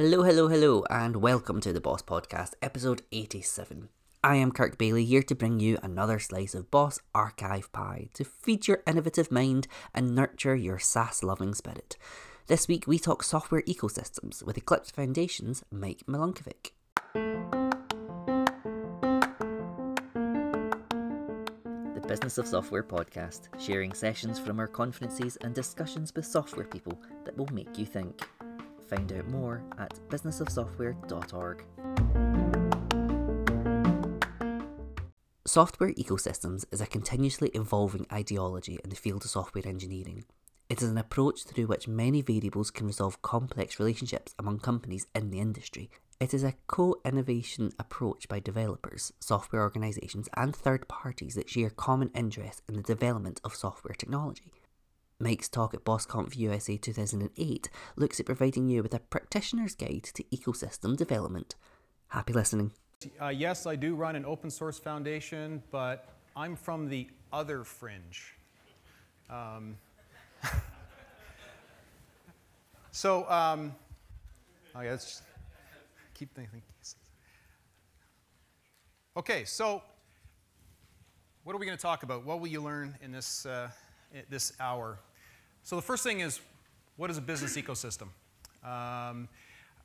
Hello, hello, hello, and welcome to the Boss Podcast, episode 87. I am Kirk Bailey here to bring you another slice of Boss Archive Pie to feed your innovative mind and nurture your SaaS loving spirit. This week we talk software ecosystems with Eclipse Foundation's Mike Milinkovich. The Business of Software podcast, sharing sessions from our conferences and discussions with software people that will make you think. Find out more at businessofsoftware.org. Software ecosystems is a continuously evolving ideology in the field of software engineering. It is an approach through which many variables can resolve complex relationships among companies in the industry. It is a co innovation approach by developers, software organisations, and third parties that share common interest in the development of software technology. Mike's talk at BossConf USA 2008 looks at providing you with a practitioner's guide to ecosystem development. Happy listening. Uh, yes, I do run an open source foundation, but I'm from the other fringe. Um, so, um, okay, let's keep thinking. Okay, so what are we going to talk about? What will you learn in this, uh, this hour? So the first thing is, what is a business ecosystem? Um,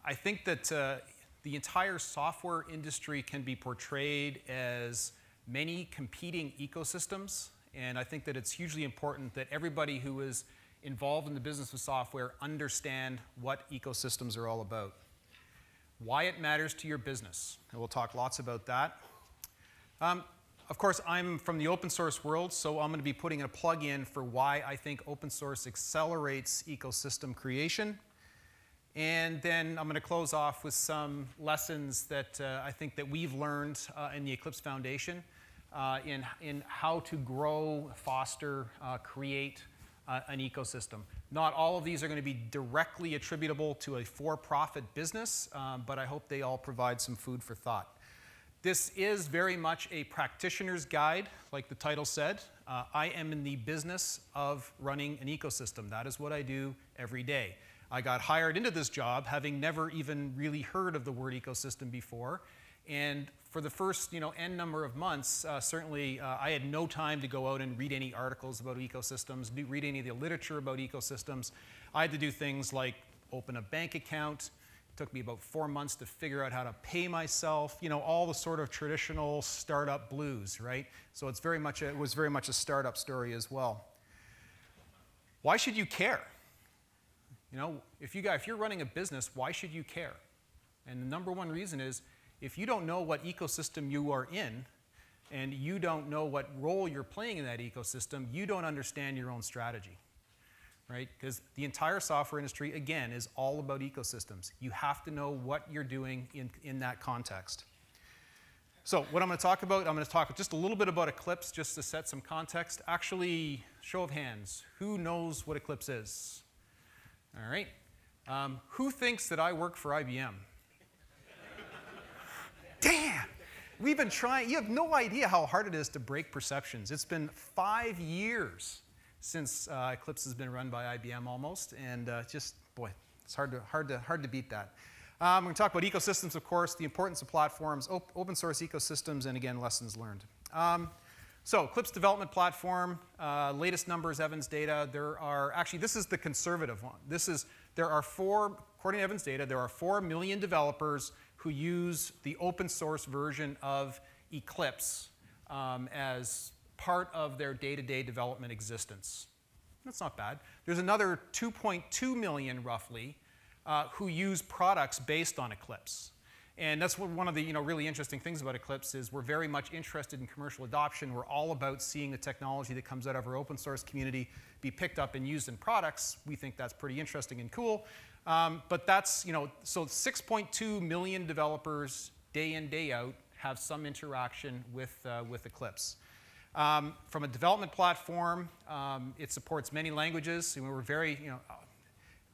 I think that uh, the entire software industry can be portrayed as many competing ecosystems, and I think that it's hugely important that everybody who is involved in the business of software understand what ecosystems are all about. Why it matters to your business, and we'll talk lots about that. Um, of course, I'm from the open source world, so I'm going to be putting a plug in for why I think open source accelerates ecosystem creation. And then I'm going to close off with some lessons that uh, I think that we've learned uh, in the Eclipse Foundation uh, in, in how to grow, foster, uh, create uh, an ecosystem. Not all of these are going to be directly attributable to a for-profit business, um, but I hope they all provide some food for thought. This is very much a practitioner's guide, like the title said. Uh, I am in the business of running an ecosystem. That is what I do every day. I got hired into this job having never even really heard of the word ecosystem before. And for the first, you know, n number of months, uh, certainly uh, I had no time to go out and read any articles about ecosystems, read any of the literature about ecosystems. I had to do things like open a bank account. Took me about four months to figure out how to pay myself. You know, all the sort of traditional startup blues, right? So it's very much a, it was very much a startup story as well. Why should you care? You know, if, you got, if you're running a business, why should you care? And the number one reason is if you don't know what ecosystem you are in, and you don't know what role you're playing in that ecosystem, you don't understand your own strategy, right? Because the entire software industry, again, is all about ecosystems. You have to know what you're doing in, in that context. So what I'm going to talk about, I'm going to talk just a little bit about Eclipse just to set some context. Actually, show of hands, who knows what Eclipse is? All right. Um, who thinks that I work for IBM? Damn! We've been trying, you have no idea how hard it is to break perceptions. It's been five years since uh, Eclipse has been run by IBM almost, and uh, just, boy, it's hard to, hard to, hard to beat that. Um, we're going to talk about ecosystems, of course, the importance of platforms, op open source ecosystems, and again, lessons learned. Um, so Eclipse development platform, uh, latest numbers, Evans data. There are actually this is the conservative one. This is there are four, according to Evans data, there are four million developers who use the open source version of Eclipse um, as part of their day-to-day -day development existence. That's not bad. There's another 2.2 million roughly uh, who use products based on Eclipse. And that's one of the you know, really interesting things about Eclipse is we're very much interested in commercial adoption. We're all about seeing the technology that comes out of our open source community be picked up and used in products. We think that's pretty interesting and cool. Um, but that's, you know, so 6.2 million developers day in, day out have some interaction with, uh, with Eclipse. Um, from a development platform, um, it supports many languages. We're very, you know,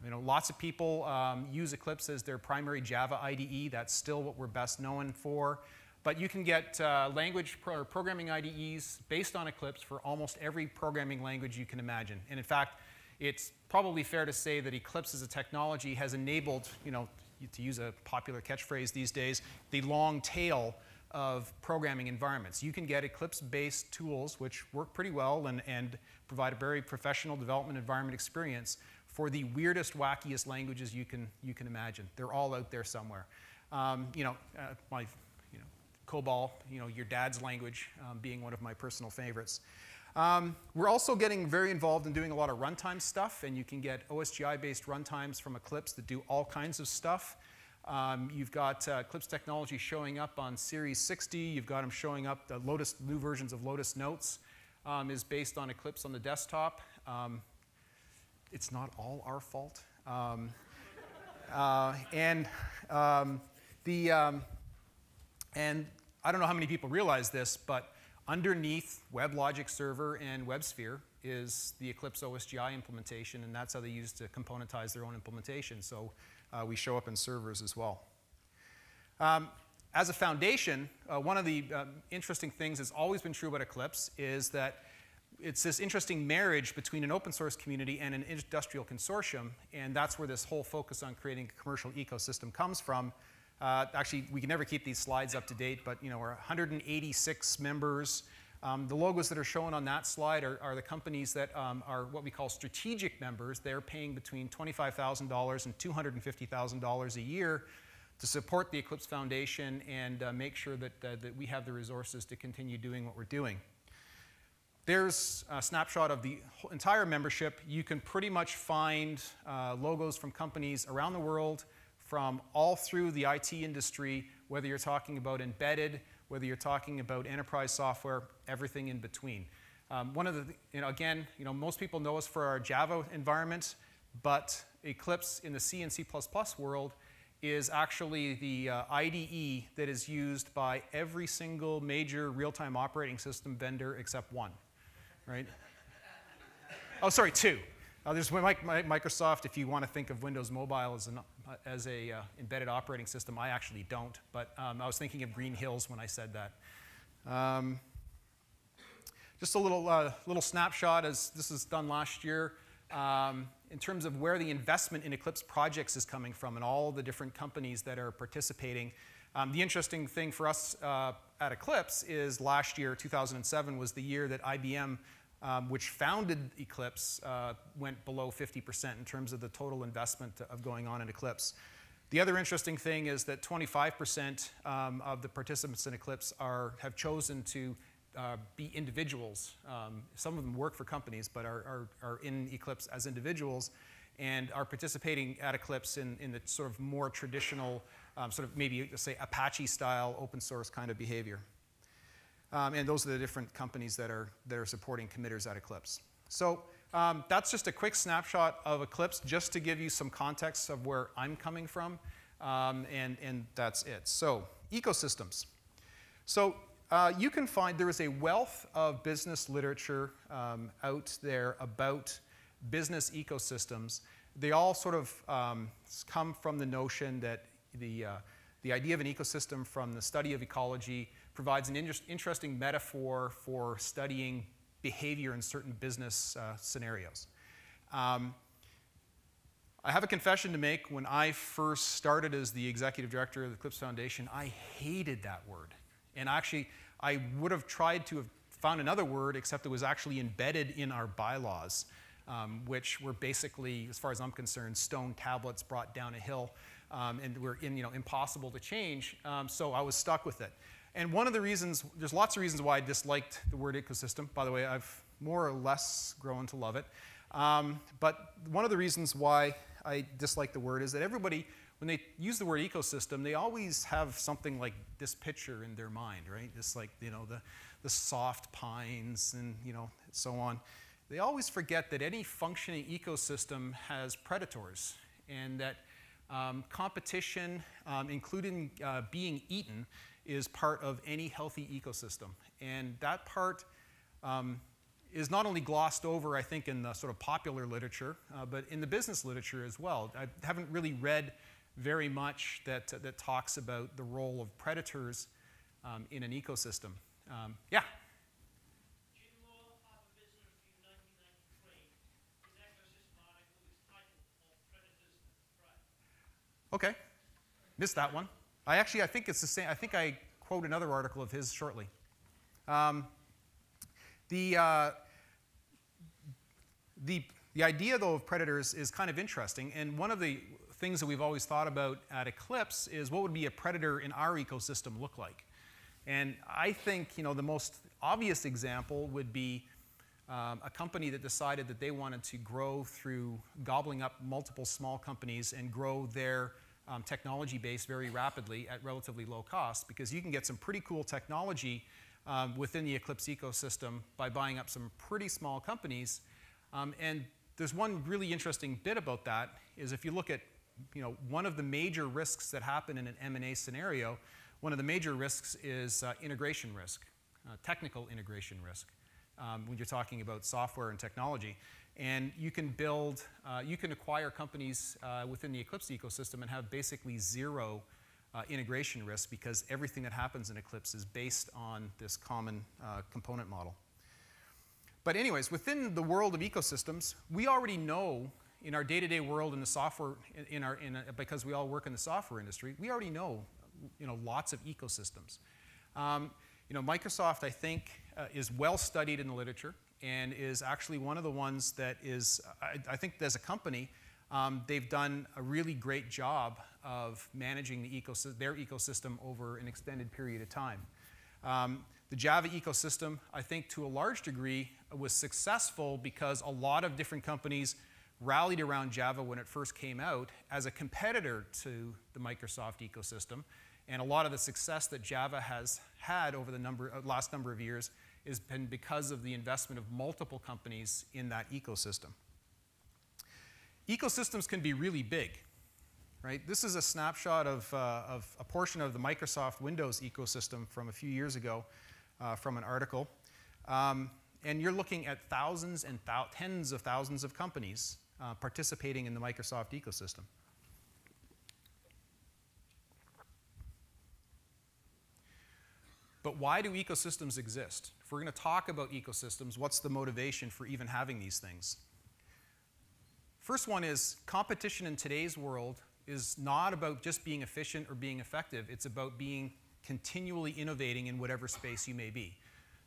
you know, lots of people um, use Eclipse as their primary Java IDE. That's still what we're best known for. But you can get uh, language pro programming IDEs based on Eclipse for almost every programming language you can imagine. And in fact, it's probably fair to say that Eclipse as a technology has enabled, you know, to use a popular catchphrase these days, the long tail of programming environments. You can get Eclipse-based tools which work pretty well and, and provide a very professional development environment experience for the weirdest, wackiest languages you can, you can imagine. They're all out there somewhere. Um, you know, uh, my, you know, COBOL, you know, your dad's language um, being one of my personal favorites. Um, we're also getting very involved in doing a lot of runtime stuff, and you can get OSGI-based runtimes from Eclipse that do all kinds of stuff. Um, you've got uh, Eclipse technology showing up on Series 60. You've got them showing up. The Lotus new versions of Lotus Notes um, is based on Eclipse on the desktop. Um, it's not all our fault. Um, uh, and um, the um, and I don't know how many people realize this, but underneath WebLogic Server and WebSphere is the Eclipse OSGI implementation, and that's how they use to componentize their own implementation. So uh, we show up in servers as well. Um, as a foundation, uh, one of the uh, interesting things that's always been true about Eclipse is that it's this interesting marriage between an open source community and an industrial consortium, and that's where this whole focus on creating a commercial ecosystem comes from. Uh, actually, we can never keep these slides up to date, but you know, we're 186 members. Um, the logos that are shown on that slide are, are the companies that um, are what we call strategic members. They're paying between $25,000 and $250,000 a year to support the Eclipse Foundation and uh, make sure that, uh, that we have the resources to continue doing what we're doing. There's a snapshot of the entire membership. You can pretty much find uh, logos from companies around the world from all through the IT industry, whether you're talking about embedded, whether you're talking about enterprise software, everything in between. Um, one of the, you know, again, you know, most people know us for our Java environment, but Eclipse in the C and C++ world is actually the uh, IDE that is used by every single major real-time operating system vendor except one, right? oh, sorry, two. Uh, there's Microsoft, if you want to think of Windows Mobile as an as a uh, embedded operating system. I actually don't, but um, I was thinking of Green Hills when I said that. Um, just a little, uh, little snapshot as this was done last year um, in terms of where the investment in Eclipse projects is coming from and all the different companies that are participating. Um, the interesting thing for us uh, at Eclipse is last year, 2007, was the year that IBM um, which founded Eclipse, uh, went below 50% in terms of the total investment of going on in Eclipse. The other interesting thing is that 25% um, of the participants in Eclipse are, have chosen to uh, be individuals. Um, some of them work for companies, but are, are, are, in Eclipse as individuals and are participating at Eclipse in, in the sort of more traditional, um, sort of maybe say Apache style open source kind of behavior. Um, and those are the different companies that are, that are supporting committers at Eclipse. So um, that's just a quick snapshot of Eclipse, just to give you some context of where I'm coming from, um, and, and that's it. So ecosystems. So uh, you can find there is a wealth of business literature um, out there about business ecosystems. They all sort of um, come from the notion that the, uh, the idea of an ecosystem from the study of ecology provides an inter interesting metaphor for studying behavior in certain business uh, scenarios. Um, I have a confession to make. When I first started as the executive director of the Eclipse Foundation, I hated that word. And actually, I would have tried to have found another word, except it was actually embedded in our bylaws, um, which were basically, as far as I'm concerned, stone tablets brought down a hill um, and were in, you know, impossible to change. Um, so I was stuck with it. And one of the reasons, there's lots of reasons why I disliked the word ecosystem. By the way, I've more or less grown to love it. Um, but one of the reasons why I dislike the word is that everybody, when they use the word ecosystem, they always have something like this picture in their mind, right? Just like, you know, the, the soft pines and, you know, so on. They always forget that any functioning ecosystem has predators and that um, competition, um, including uh, being eaten, is part of any healthy ecosystem. And that part um, is not only glossed over, I think, in the sort of popular literature, uh, but in the business literature as well. I haven't really read very much that, uh, that talks about the role of predators um, in an ecosystem. Um, yeah? Okay. missed that one. I actually, I think it's the same. I think I quote another article of his shortly. Um, the, uh, the, the idea, though, of predators is kind of interesting. And one of the things that we've always thought about at Eclipse is what would be a predator in our ecosystem look like? And I think, you know, the most obvious example would be um, a company that decided that they wanted to grow through gobbling up multiple small companies and grow their um, technology base very rapidly at relatively low cost because you can get some pretty cool technology um, within the Eclipse ecosystem by buying up some pretty small companies. Um, and there's one really interesting bit about that is if you look at you know, one of the major risks that happen in an M&A scenario, one of the major risks is uh, integration risk, uh, technical integration risk um, when you're talking about software and technology. And you can build, uh, you can acquire companies uh, within the Eclipse ecosystem and have basically zero uh, integration risk because everything that happens in Eclipse is based on this common uh, component model. But anyways, within the world of ecosystems, we already know in our day-to-day world in the software, in our, in a, because we all work in the software industry, we already know, you know, lots of ecosystems. Um, you know, Microsoft, I think, uh, is well studied in the literature and is actually one of the ones that is, I, I think as a company, um, they've done a really great job of managing the ecosystem, their ecosystem over an extended period of time. Um, the Java ecosystem, I think to a large degree, was successful because a lot of different companies rallied around Java when it first came out as a competitor to the Microsoft ecosystem. And a lot of the success that Java has had over the number, uh, last number of years has been because of the investment of multiple companies in that ecosystem. Ecosystems can be really big, right? This is a snapshot of, uh, of a portion of the Microsoft Windows ecosystem from a few years ago uh, from an article. Um, and you're looking at thousands and tens of thousands of companies uh, participating in the Microsoft ecosystem. But why do ecosystems exist? If we're going to talk about ecosystems, what's the motivation for even having these things? First one is competition in today's world is not about just being efficient or being effective. It's about being continually innovating in whatever space you may be.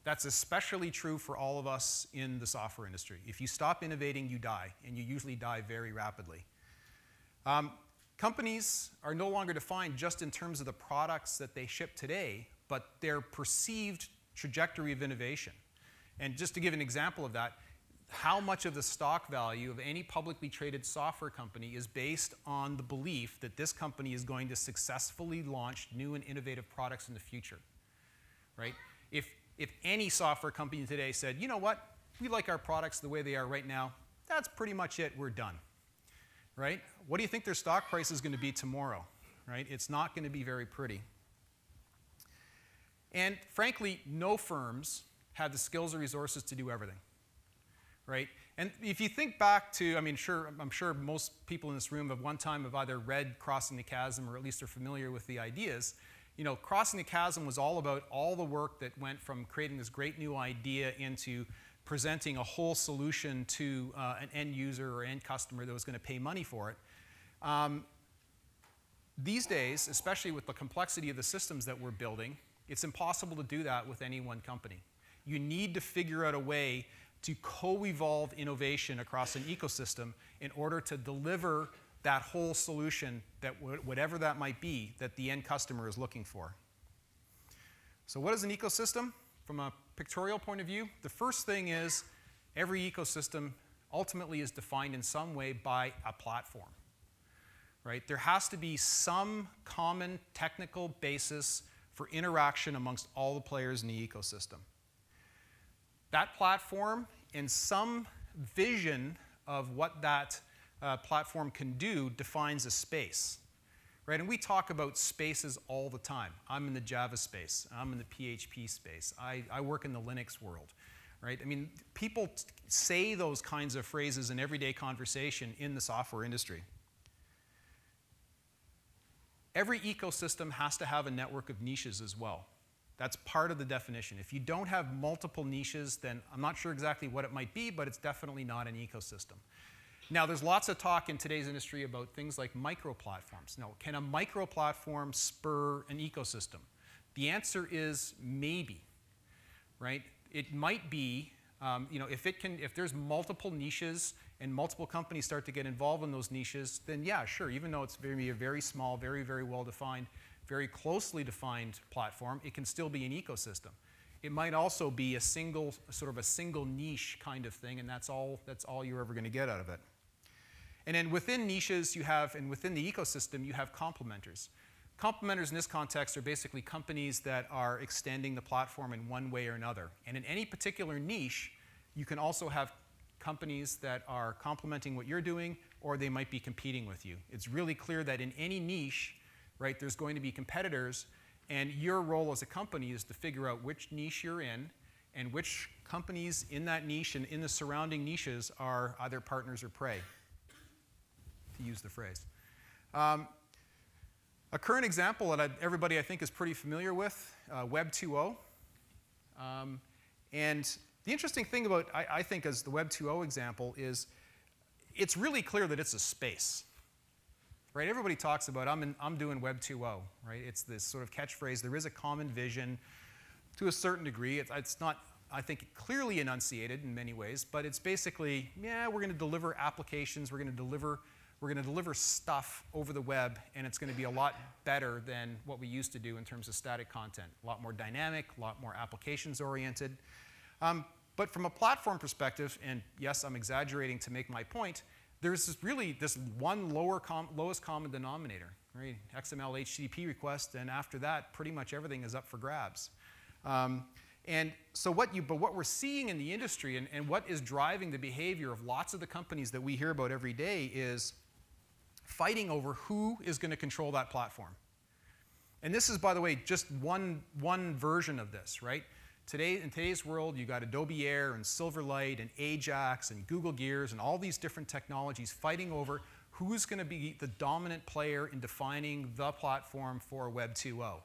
That's especially true for all of us in the software industry. If you stop innovating, you die, and you usually die very rapidly. Um, companies are no longer defined just in terms of the products that they ship today, but their perceived trajectory of innovation. And just to give an example of that, how much of the stock value of any publicly traded software company is based on the belief that this company is going to successfully launch new and innovative products in the future, right? If, if any software company today said, you know what, we like our products the way they are right now, that's pretty much it, we're done, right? What do you think their stock price is going to be tomorrow, right? It's not going to be very pretty. And frankly, no firms have the skills or resources to do everything, right? And if you think back to, I mean, sure, I'm sure most people in this room at one time have either read Crossing the Chasm or at least are familiar with the ideas. You know, Crossing the Chasm was all about all the work that went from creating this great new idea into presenting a whole solution to uh, an end user or end customer that was going to pay money for it. Um, these days, especially with the complexity of the systems that we're building, it's impossible to do that with any one company. You need to figure out a way to co-evolve innovation across an ecosystem in order to deliver that whole solution that whatever that might be that the end customer is looking for. So what is an ecosystem? From a pictorial point of view, the first thing is every ecosystem ultimately is defined in some way by a platform. Right? There has to be some common technical basis for interaction amongst all the players in the ecosystem. That platform and some vision of what that uh, platform can do defines a space. Right? And we talk about spaces all the time. I'm in the Java space. I'm in the PHP space. I, I work in the Linux world. Right? I mean, people say those kinds of phrases in everyday conversation in the software industry. Every ecosystem has to have a network of niches as well. That's part of the definition. If you don't have multiple niches, then I'm not sure exactly what it might be, but it's definitely not an ecosystem. Now, there's lots of talk in today's industry about things like micro platforms. Now, can a micro platform spur an ecosystem? The answer is maybe, right? It might be, um, you know, if it can, if there's multiple niches and multiple companies start to get involved in those niches, then yeah, sure. Even though it's maybe a very small, very very well defined, very closely defined platform, it can still be an ecosystem. It might also be a single, sort of a single niche kind of thing, and that's all, that's all you're ever going to get out of it. And then within niches you have, and within the ecosystem, you have complementers. Complementers in this context are basically companies that are extending the platform in one way or another. And in any particular niche, you can also have companies that are complementing what you're doing, or they might be competing with you. It's really clear that in any niche, right, there's going to be competitors, and your role as a company is to figure out which niche you're in and which companies in that niche and in the surrounding niches are either partners or prey, to use the phrase. Um, a current example that everybody I think is pretty familiar with, uh, Web 2.0. Um, and the interesting thing about, I, I think, as the Web 2.0 example is it's really clear that it's a space right? Everybody talks about I'm, in, I'm doing Web 2.0, right? It's this sort of catchphrase. There is a common vision to a certain degree. It's, it's not, I think, clearly enunciated in many ways, but it's basically, yeah, we're going to deliver applications, we're going to deliver, we're going to deliver stuff over the web, and it's going to be a lot better than what we used to do in terms of static content. A lot more dynamic, a lot more applications oriented. Um, but from a platform perspective, and yes, I'm exaggerating to make my point, there's this really this one lower com lowest common denominator, right? XML HTTP request, and after that, pretty much everything is up for grabs. Um, and so what you, but what we're seeing in the industry and, and what is driving the behavior of lots of the companies that we hear about every day is fighting over who is going to control that platform. And this is, by the way, just one, one version of this, right? Today, in today's world, you've got Adobe Air and Silverlight and Ajax and Google Gears and all these different technologies fighting over who's going to be the dominant player in defining the platform for Web 2.0.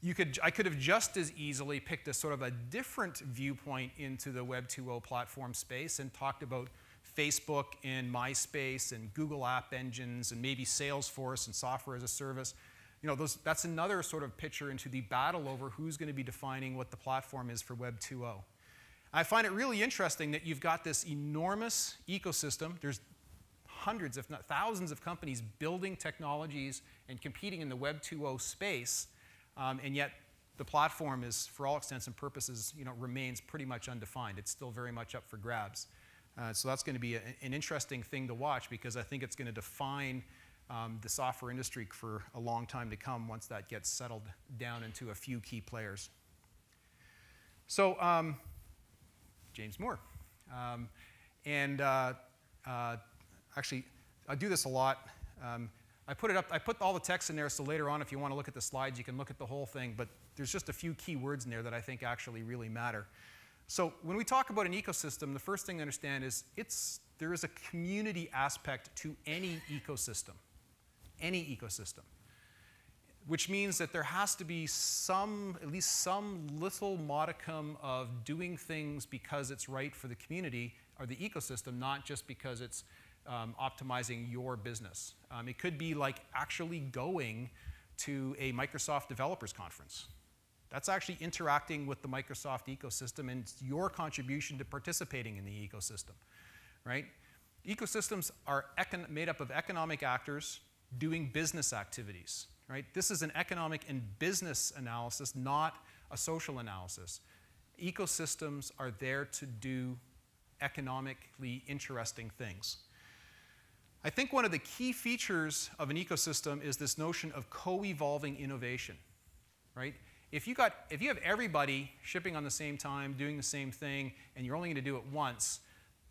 You could, I could have just as easily picked a sort of a different viewpoint into the Web 2.0 platform space and talked about Facebook and MySpace and Google App Engines and maybe Salesforce and software as a service you know, those, that's another sort of picture into the battle over who's going to be defining what the platform is for Web 2.0. I find it really interesting that you've got this enormous ecosystem. There's hundreds, if not thousands, of companies building technologies and competing in the Web 2.0 space, um, and yet the platform is, for all extents and purposes, you know, remains pretty much undefined. It's still very much up for grabs. Uh, so that's going to be a, an interesting thing to watch because I think it's going to define um, the software industry for a long time to come once that gets settled down into a few key players. So, um, James Moore. Um, and uh, uh, actually, I do this a lot. Um, I put it up, I put all the text in there so later on, if you want to look at the slides, you can look at the whole thing, but there's just a few key words in there that I think actually really matter. So when we talk about an ecosystem, the first thing to understand is it's, there is a community aspect to any ecosystem any ecosystem, which means that there has to be some, at least some little modicum of doing things because it's right for the community or the ecosystem, not just because it's um, optimizing your business. Um, it could be like actually going to a Microsoft Developers Conference. That's actually interacting with the Microsoft ecosystem and your contribution to participating in the ecosystem, right? Ecosystems are made up of economic actors doing business activities, right? This is an economic and business analysis, not a social analysis. Ecosystems are there to do economically interesting things. I think one of the key features of an ecosystem is this notion of co-evolving innovation, right? If you, got, if you have everybody shipping on the same time, doing the same thing, and you're only going to do it once,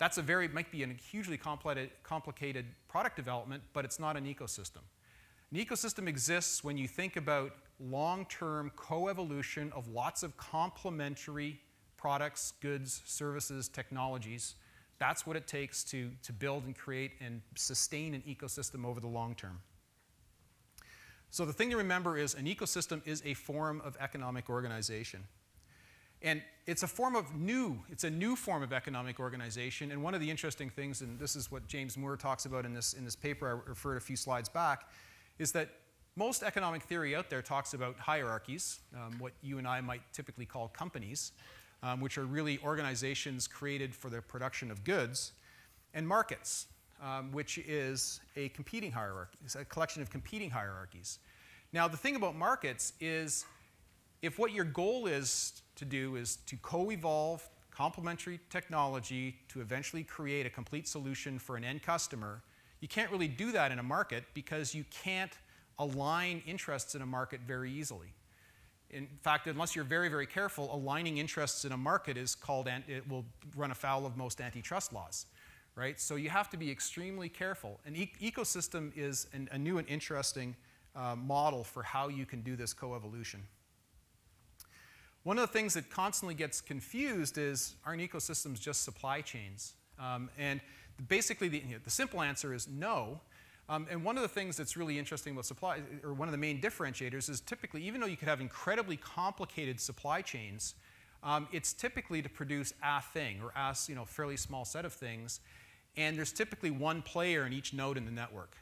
that's a very, might be a hugely complicated product development, but it's not an ecosystem. An ecosystem exists when you think about long-term co-evolution of lots of complementary products, goods, services, technologies. That's what it takes to, to build and create and sustain an ecosystem over the long term. So the thing to remember is an ecosystem is a form of economic organization. And it's a form of new, it's a new form of economic organization. And one of the interesting things, and this is what James Moore talks about in this, in this paper I referred a few slides back, is that most economic theory out there talks about hierarchies, um, what you and I might typically call companies, um, which are really organizations created for the production of goods, and markets, um, which is a competing hierarchy, it's a collection of competing hierarchies. Now, the thing about markets is if what your goal is to do is to co-evolve complementary technology to eventually create a complete solution for an end customer, you can't really do that in a market because you can't align interests in a market very easily. In fact, unless you're very, very careful, aligning interests in a market is called, it will run afoul of most antitrust laws, right? So you have to be extremely careful. An e ecosystem is an, a new and interesting uh, model for how you can do this coevolution. One of the things that constantly gets confused is aren't ecosystems just supply chains? Um, and basically, the, you know, the, simple answer is no. Um, and one of the things that's really interesting about supply, or one of the main differentiators, is typically, even though you could have incredibly complicated supply chains, um, it's typically to produce a thing or a you know, fairly small set of things. And there's typically one player in each node in the network,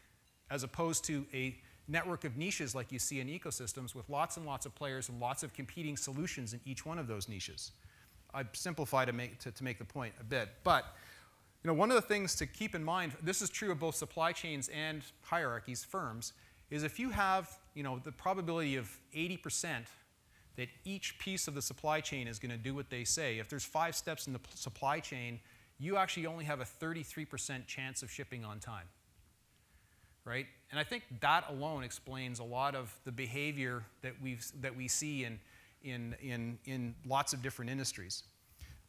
as opposed to a network of niches like you see in ecosystems with lots and lots of players and lots of competing solutions in each one of those niches. I simplify to make, to, to make the point a bit. But you know, one of the things to keep in mind, this is true of both supply chains and hierarchies, firms, is if you have you know, the probability of 80% that each piece of the supply chain is going to do what they say, if there's five steps in the supply chain, you actually only have a 33% chance of shipping on time right? And I think that alone explains a lot of the behavior that, we've, that we see in, in, in, in lots of different industries.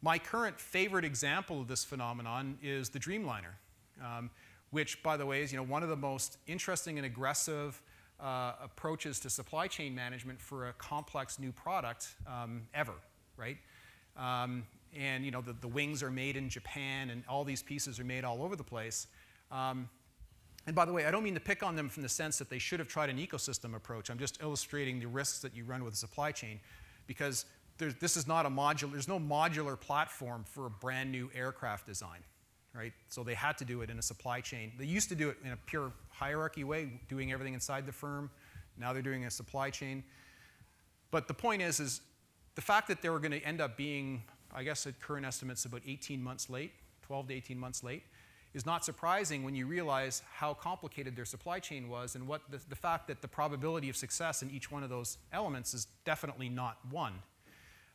My current favorite example of this phenomenon is the Dreamliner, um, which, by the way, is you know, one of the most interesting and aggressive uh, approaches to supply chain management for a complex new product um, ever, right? Um, and you know, the, the, wings are made in Japan, and all these pieces are made all over the place. Um, and by the way, I don't mean to pick on them from the sense that they should have tried an ecosystem approach. I'm just illustrating the risks that you run with a supply chain because this is not a modular, there's no modular platform for a brand new aircraft design, right? So they had to do it in a supply chain. They used to do it in a pure hierarchy way, doing everything inside the firm. Now they're doing a supply chain. But the point is, is the fact that they were going to end up being, I guess at current estimates, about 18 months late, 12 to 18 months late, is not surprising when you realize how complicated their supply chain was and what the, the, fact that the probability of success in each one of those elements is definitely not one.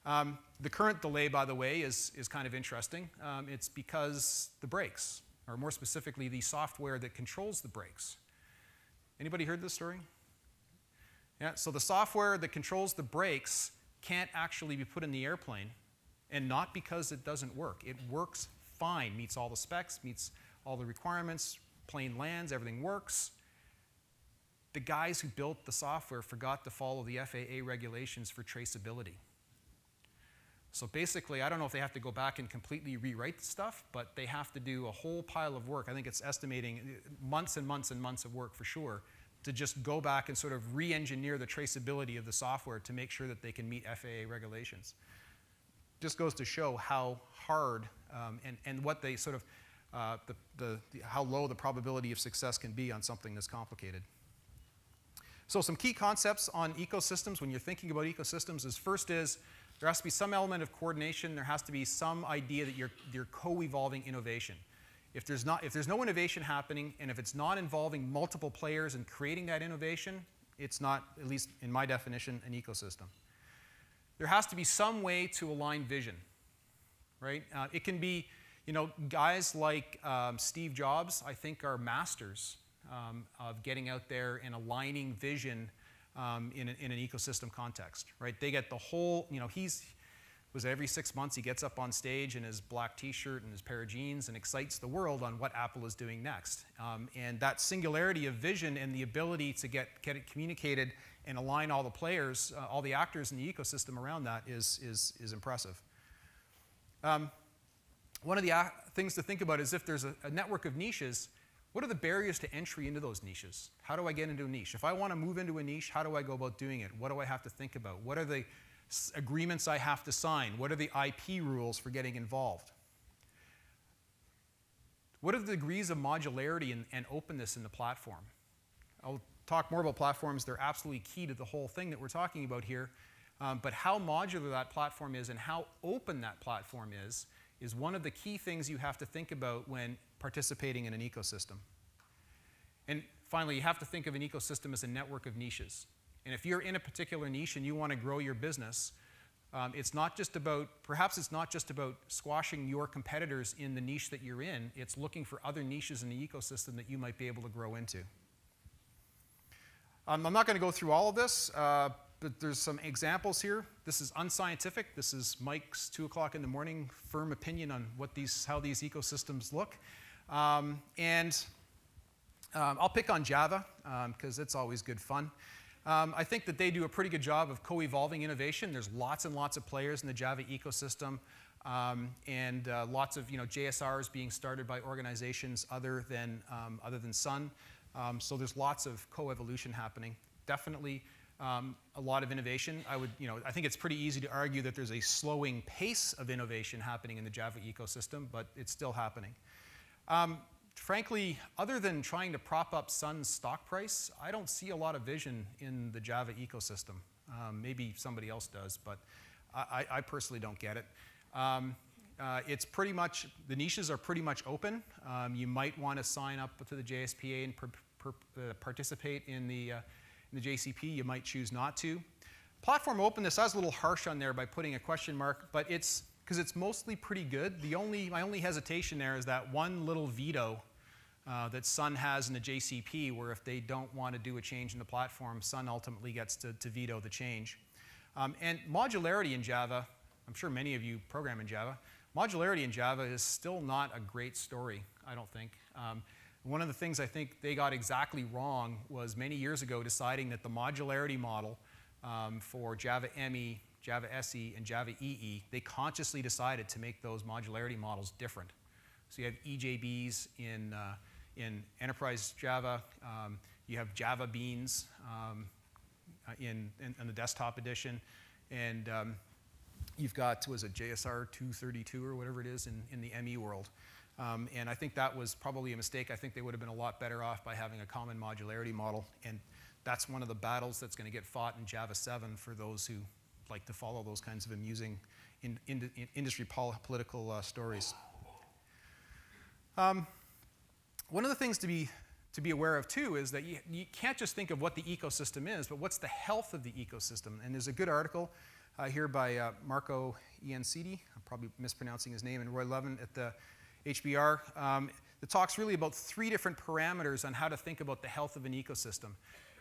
Um, the current delay, by the way, is, is kind of interesting. Um, it's because the brakes, or more specifically, the software that controls the brakes. Anybody heard this story? Yeah, so the software that controls the brakes can't actually be put in the airplane, and not because it doesn't work. It works fine, meets all the specs, meets all the requirements, plane lands, everything works. The guys who built the software forgot to follow the FAA regulations for traceability. So basically, I don't know if they have to go back and completely rewrite the stuff, but they have to do a whole pile of work. I think it's estimating months and months and months of work for sure to just go back and sort of re-engineer the traceability of the software to make sure that they can meet FAA regulations. Just goes to show how hard um, and, and what they sort of uh, the, the, the, how low the probability of success can be on something this complicated. So some key concepts on ecosystems when you're thinking about ecosystems is first is there has to be some element of coordination. There has to be some idea that you're, you're co-evolving innovation. If there's, not, if there's no innovation happening and if it's not involving multiple players and creating that innovation, it's not, at least in my definition, an ecosystem. There has to be some way to align vision, right? Uh, it can be you know, guys like um, Steve Jobs, I think, are masters um, of getting out there and aligning vision um, in, a, in, an ecosystem context, right? They get the whole, you know, he's, was every six months he gets up on stage in his black t-shirt and his pair of jeans and excites the world on what Apple is doing next. Um, and that singularity of vision and the ability to get, get it communicated and align all the players, uh, all the actors in the ecosystem around that is, is, is impressive. Um, one of the things to think about is if there's a, a network of niches, what are the barriers to entry into those niches? How do I get into a niche? If I want to move into a niche, how do I go about doing it? What do I have to think about? What are the agreements I have to sign? What are the IP rules for getting involved? What are the degrees of modularity and, and openness in the platform? I'll talk more about platforms. They're absolutely key to the whole thing that we're talking about here. Um, but how modular that platform is and how open that platform is, is one of the key things you have to think about when participating in an ecosystem. And finally, you have to think of an ecosystem as a network of niches. And if you're in a particular niche and you want to grow your business, um, it's not just about, perhaps it's not just about squashing your competitors in the niche that you're in, it's looking for other niches in the ecosystem that you might be able to grow into. Um, I'm not going to go through all of this, uh, but there's some examples here. This is unscientific. This is Mike's 2 o'clock in the morning firm opinion on what these, how these ecosystems look. Um, and um, I'll pick on Java because um, it's always good fun. Um, I think that they do a pretty good job of co-evolving innovation. There's lots and lots of players in the Java ecosystem, um, and uh, lots of you know JSRs being started by organizations other than um, other than Sun. Um, so there's lots of co-evolution happening. Definitely um, a lot of innovation. I would you know I think it's pretty easy to argue that there's a slowing pace of innovation happening in the Java ecosystem, but it's still happening. Um, frankly, other than trying to prop up Sun's stock price, I don't see a lot of vision in the Java ecosystem. Um, maybe somebody else does, but I, I personally don't get it. Um, uh, it's pretty much, the niches are pretty much open. Um, you might want to sign up to the JSPA and per, per, uh, participate in the, uh, in the JCP. You might choose not to. Platform openness, I was a little harsh on there by putting a question mark, but it's because it's mostly pretty good. The only, my only hesitation there is that one little veto uh, that Sun has in the JCP, where if they don't want to do a change in the platform, Sun ultimately gets to, to veto the change. Um, and modularity in Java, I'm sure many of you program in Java, modularity in Java is still not a great story, I don't think. Um, one of the things I think they got exactly wrong was many years ago deciding that the modularity model um, for Java ME Java SE, and Java EE, they consciously decided to make those modularity models different. So you have EJBs in, uh, in enterprise Java, um, you have Java Beans um, uh, in, in, in, the desktop edition, and um, you've got, was it JSR 232 or whatever it is in, in the ME world. Um, and I think that was probably a mistake. I think they would have been a lot better off by having a common modularity model. And that's one of the battles that's going to get fought in Java 7 for those who like to follow those kinds of amusing in, in, in industry pol political uh, stories. Um, one of the things to be, to be aware of too is that you, you can't just think of what the ecosystem is, but what's the health of the ecosystem. And there's a good article uh, here by uh, Marco Iansiti, I'm probably mispronouncing his name, and Roy Levien at the HBR. Um, that talks really about three different parameters on how to think about the health of an ecosystem.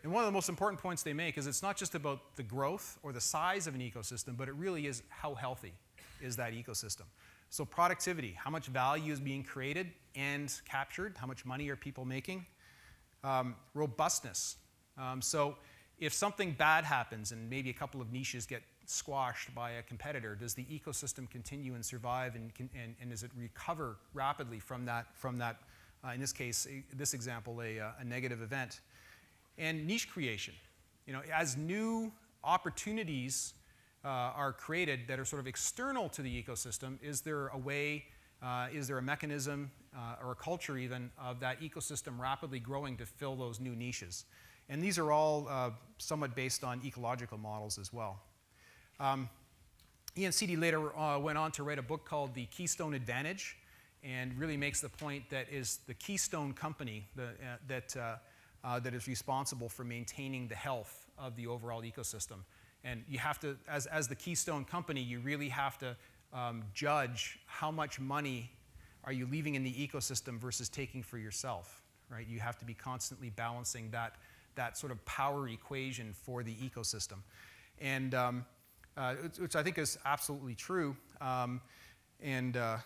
And one of the most important points they make is it's not just about the growth or the size of an ecosystem, but it really is how healthy is that ecosystem. So productivity, how much value is being created and captured, how much money are people making? Um, robustness. Um, so if something bad happens and maybe a couple of niches get squashed by a competitor, does the ecosystem continue and survive and, and, and does it recover rapidly from that, from that uh, in this case, this example, a, uh, a negative event? and niche creation. You know, as new opportunities uh, are created that are sort of external to the ecosystem, is there a way, uh, is there a mechanism uh, or a culture even of that ecosystem rapidly growing to fill those new niches? And these are all uh, somewhat based on ecological models as well. Um, Iansiti later uh, went on to write a book called The Keystone Advantage and really makes the point that is the keystone company the, uh, that uh, that is responsible for maintaining the health of the overall ecosystem. And you have to, as, as the Keystone company, you really have to um, judge how much money are you leaving in the ecosystem versus taking for yourself, right? You have to be constantly balancing that, that sort of power equation for the ecosystem. And um, uh, which I think is absolutely true um, and uh,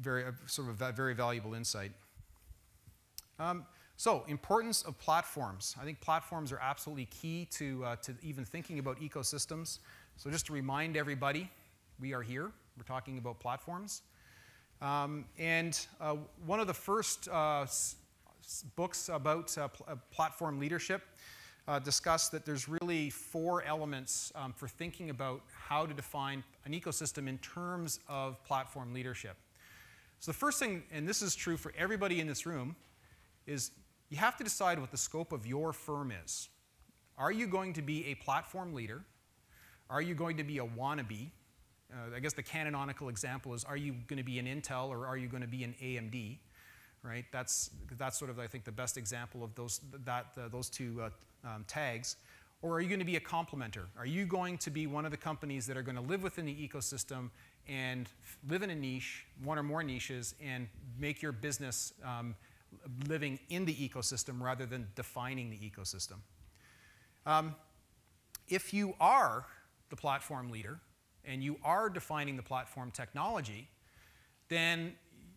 very, uh, sort of a very valuable insight. Um, so, importance of platforms. I think platforms are absolutely key to, uh, to even thinking about ecosystems. So, just to remind everybody, we are here. We're talking about platforms. Um, and uh, one of the first uh, books about pl platform leadership uh, discussed that there's really four elements um, for thinking about how to define an ecosystem in terms of platform leadership. So the first thing, and this is true for everybody in this room, is you have to decide what the scope of your firm is. Are you going to be a platform leader? Are you going to be a wannabe? Uh, I guess the canonical example is are you going to be an Intel or are you going to be an AMD? Right? That's, that's sort of, I think, the best example of those, that, uh, those two uh, um, tags. Or are you going to be a complementer? Are you going to be one of the companies that are going to live within the ecosystem and live in a niche, one or more niches, and make your business um, living in the ecosystem rather than defining the ecosystem? Um, if you are the platform leader and you are defining the platform technology, then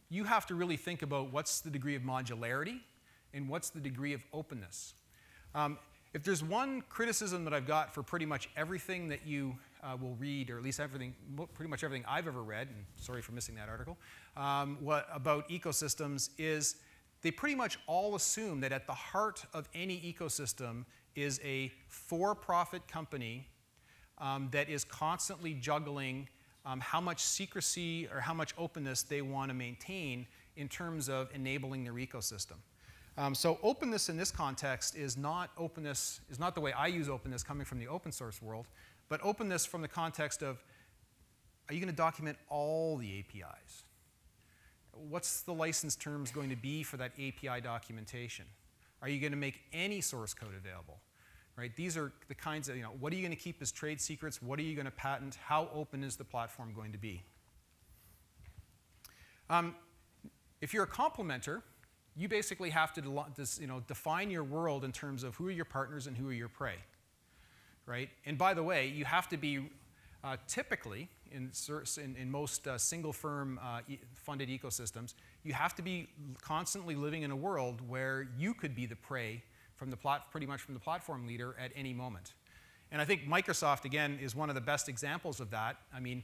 you have to really think about what's the degree of modularity and what's the degree of openness. Um, if there's one criticism that I've got for pretty much everything that you uh, will read, or at least everything, pretty much everything I've ever read, and sorry for missing that article, um, what, about ecosystems is they pretty much all assume that at the heart of any ecosystem is a for-profit company um, that is constantly juggling um, how much secrecy or how much openness they want to maintain in terms of enabling their ecosystem. Um, so openness in this context is not openness, is not the way I use openness coming from the open source world, but openness from the context of, are you going to document all the APIs? What's the license terms going to be for that API documentation? Are you going to make any source code available? Right? These are the kinds of, you know, what are you going to keep as trade secrets? What are you going to patent? How open is the platform going to be? Um, if you're a complementer, you basically have to you know, define your world in terms of who are your partners and who are your prey. Right? And by the way, you have to be uh, typically, in, in, in most uh, single firm uh, e funded ecosystems, you have to be constantly living in a world where you could be the prey from the pretty much from the platform leader at any moment. And I think Microsoft, again, is one of the best examples of that. I mean,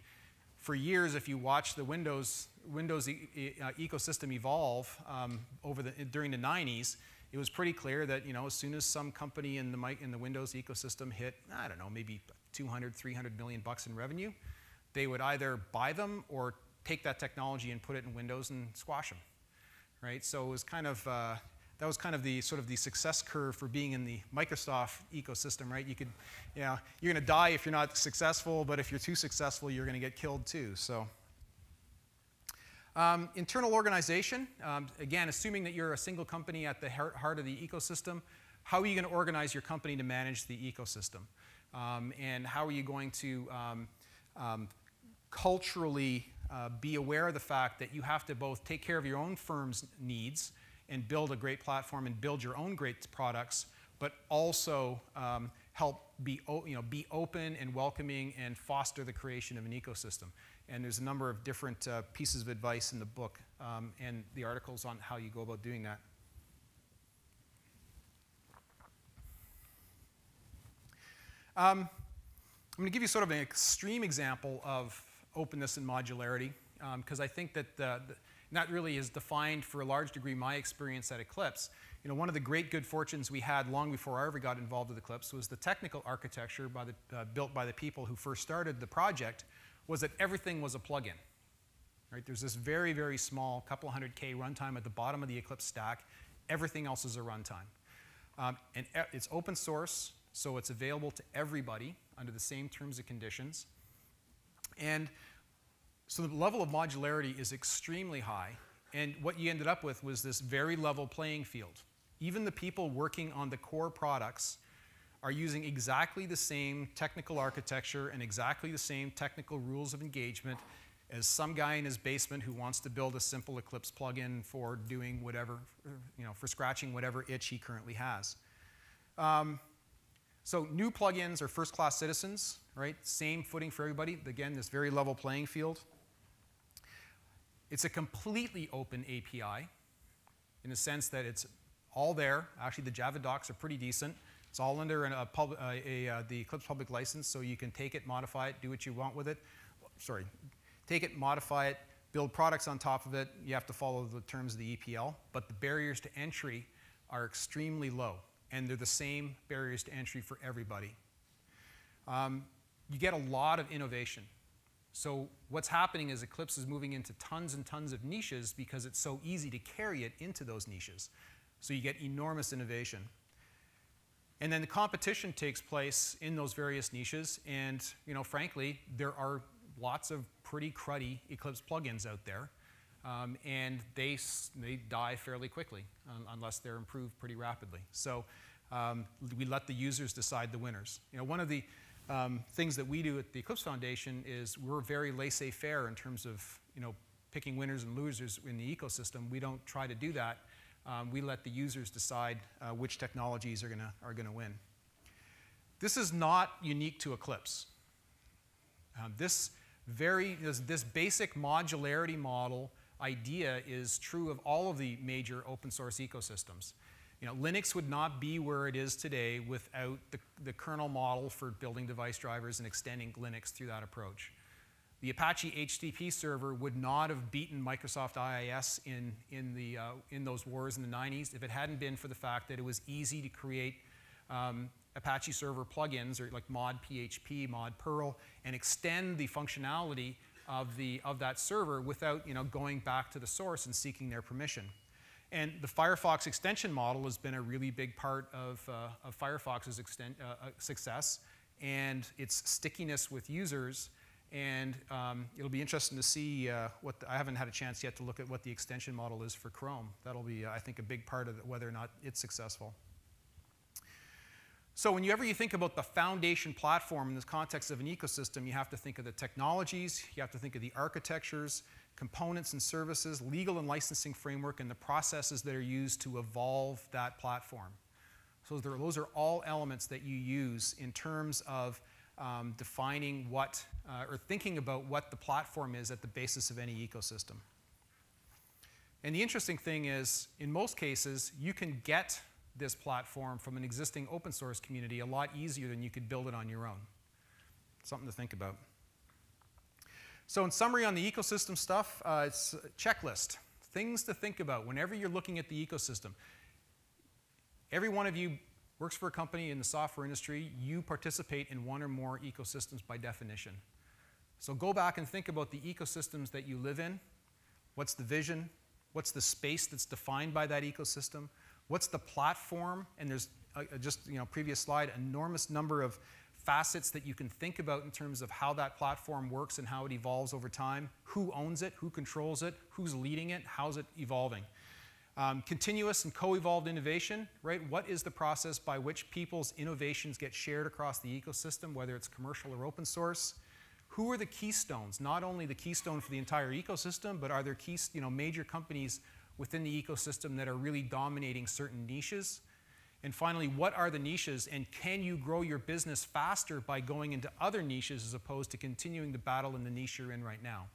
for years, if you watch the Windows, Windows e e uh, ecosystem evolve um, over the, during the 90s, it was pretty clear that you know, as soon as some company in the, in the Windows ecosystem hit, I don't know, maybe 200, 300 million bucks in revenue, they would either buy them or take that technology and put it in Windows and squash them. Right? So it was kind of, uh, that was kind of the sort of the success curve for being in the Microsoft ecosystem, right? You could, you know, you're going to die if you're not successful, but if you're too successful, you're going to get killed too. So, um, internal organization, um, again, assuming that you're a single company at the heart of the ecosystem, how are you going to organize your company to manage the ecosystem? Um, and how are you going to um, um, culturally uh, be aware of the fact that you have to both take care of your own firm's needs and build a great platform and build your own great products, but also um, help be, you know, be open and welcoming and foster the creation of an ecosystem. And there's a number of different uh, pieces of advice in the book um, and the articles on how you go about doing that. Um, I'm going to give you sort of an extreme example of openness and modularity because um, I think that the, the and that really is defined for a large degree my experience at Eclipse. You know, one of the great good fortunes we had long before I ever got involved with Eclipse was the technical architecture by the, uh, built by the people who first started the project was that everything was a plugin. Right? There's this very, very small couple hundred K runtime at the bottom of the Eclipse stack. Everything else is a runtime. Um, and it's open source, so it's available to everybody under the same terms and conditions. And so the level of modularity is extremely high, and what you ended up with was this very level playing field. Even the people working on the core products are using exactly the same technical architecture and exactly the same technical rules of engagement as some guy in his basement who wants to build a simple Eclipse plugin for doing whatever, you know, for scratching whatever itch he currently has. Um, so new plugins are first-class citizens, right? Same footing for everybody. Again, this very level playing field. It's a completely open API in the sense that it's all there. Actually, the Java docs are pretty decent. It's all under a pub, uh, a, uh, the Eclipse public license, so you can take it, modify it, do what you want with it. Sorry, take it, modify it, build products on top of it. You have to follow the terms of the EPL, but the barriers to entry are extremely low. and they're the same barriers to entry for everybody. Um, you get a lot of innovation. So what's happening is Eclipse is moving into tons and tons of niches because it's so easy to carry it into those niches. So you get enormous innovation. And then the competition takes place in those various niches, and you know, frankly, there are lots of pretty cruddy Eclipse plugins out there, um, and they, they die fairly quickly um, unless they're improved pretty rapidly. So um, we let the users decide the winners. You know, one of the um, things that we do at the Eclipse Foundation is we're very laissez-faire in terms of you know, picking winners and losers in the ecosystem. We don't try to do that um, we let the users decide uh, which technologies are gonna are gonna win. This is not unique to Eclipse. Um, this, very, this, this basic modularity model idea is true of all of the major open source ecosystems. You know, Linux would not be where it is today without the, the kernel model for building device drivers and extending Linux through that approach. The Apache HTTP server would not have beaten Microsoft IIS in, in, the, uh, in those wars in the 90s if it hadn't been for the fact that it was easy to create um, Apache server plugins or like mod PHP, mod Perl, and extend the functionality of, the, of that server without you know, going back to the source and seeking their permission. And the Firefox extension model has been a really big part of, uh, of Firefox's extent, uh, uh success and its stickiness with users and um, it'll be interesting to see uh, what the, I haven't had a chance yet to look at what the extension model is for Chrome. That'll be, uh, I think, a big part of whether or not it's successful. So whenever you think about the foundation platform in this context of an ecosystem, you have to think of the technologies, you have to think of the architectures, components and services, legal and licensing framework, and the processes that are used to evolve that platform. So there, those are all elements that you use in terms of um, defining what, uh, or thinking about what the platform is at the basis of any ecosystem. And the interesting thing is, in most cases, you can get this platform from an existing open source community a lot easier than you could build it on your own. Something to think about. So in summary on the ecosystem stuff, uh, it's a checklist. Things to think about whenever you're looking at the ecosystem. Every one of you works for a company in the software industry, you participate in one or more ecosystems by definition. So go back and think about the ecosystems that you live in. What's the vision? What's the space that's defined by that ecosystem? What's the platform? And there's uh, uh, just, you know, previous slide, enormous number of facets that you can think about in terms of how that platform works and how it evolves over time. Who owns it? Who controls it? Who's leading it? How's it evolving? Um, continuous and co-evolved innovation, right? What is the process by which people's innovations get shared across the ecosystem, whether it's commercial or open source? Who are the keystones? Not only the keystone for the entire ecosystem, but are there key, you know, major companies within the ecosystem that are really dominating certain niches? And finally, what are the niches and can you grow your business faster by going into other niches as opposed to continuing the battle in the niche you're in right now?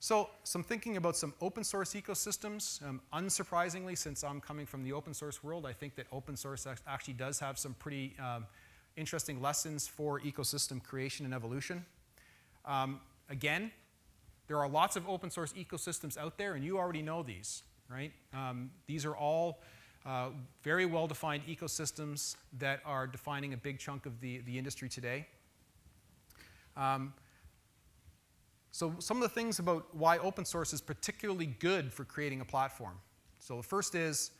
So some thinking about some open source ecosystems. Um, unsurprisingly, since I'm coming from the open source world, I think that open source actually does have some pretty um, interesting lessons for ecosystem creation and evolution. Um, again, there are lots of open source ecosystems out there, and you already know these, right? Um, these are all uh, very well-defined ecosystems that are defining a big chunk of the, the industry today. Um, so some of the things about why open source is particularly good for creating a platform. So the first is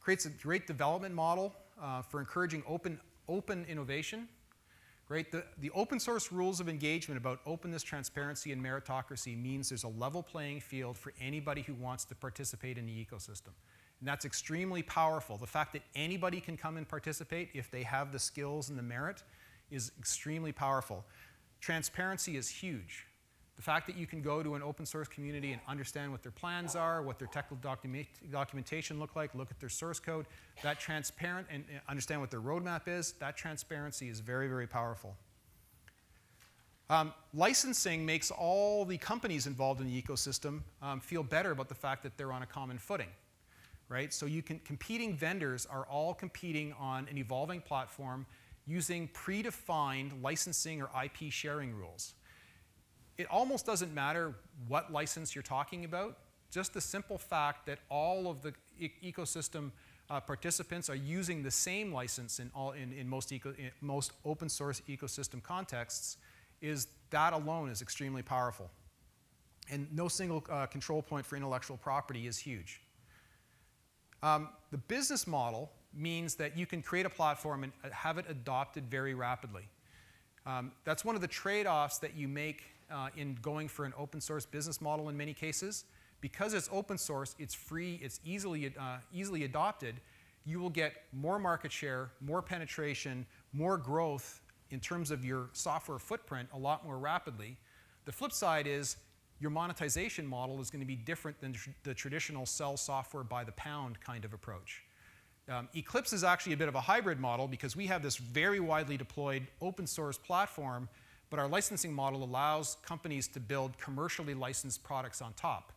creates a great development model uh, for encouraging open, open innovation. Right? The, the open source rules of engagement about openness, transparency, and meritocracy means there's a level playing field for anybody who wants to participate in the ecosystem. And that's extremely powerful. The fact that anybody can come and participate if they have the skills and the merit is extremely powerful. Transparency is huge. The fact that you can go to an open source community and understand what their plans are, what their technical document, documentation look like, look at their source code, that transparent and understand what their roadmap is, that transparency is very, very powerful. Um, licensing makes all the companies involved in the ecosystem um, feel better about the fact that they're on a common footing, right? So you can, competing vendors are all competing on an evolving platform using predefined licensing or IP sharing rules it almost doesn't matter what license you're talking about, just the simple fact that all of the e ecosystem uh, participants are using the same license in, all, in, in, most, eco, in most open source ecosystem contexts, is that alone is extremely powerful. And no single uh, control point for intellectual property is huge. Um, the business model means that you can create a platform and uh, have it adopted very rapidly. Um, that's one of the trade-offs that you make uh, in going for an open source business model in many cases. Because it's open source, it's free, it's easily, uh, easily adopted, you will get more market share, more penetration, more growth in terms of your software footprint a lot more rapidly. The flip side is your monetization model is going to be different than the traditional sell software by the pound kind of approach. Um, Eclipse is actually a bit of a hybrid model because we have this very widely deployed open source platform, but our licensing model allows companies to build commercially licensed products on top.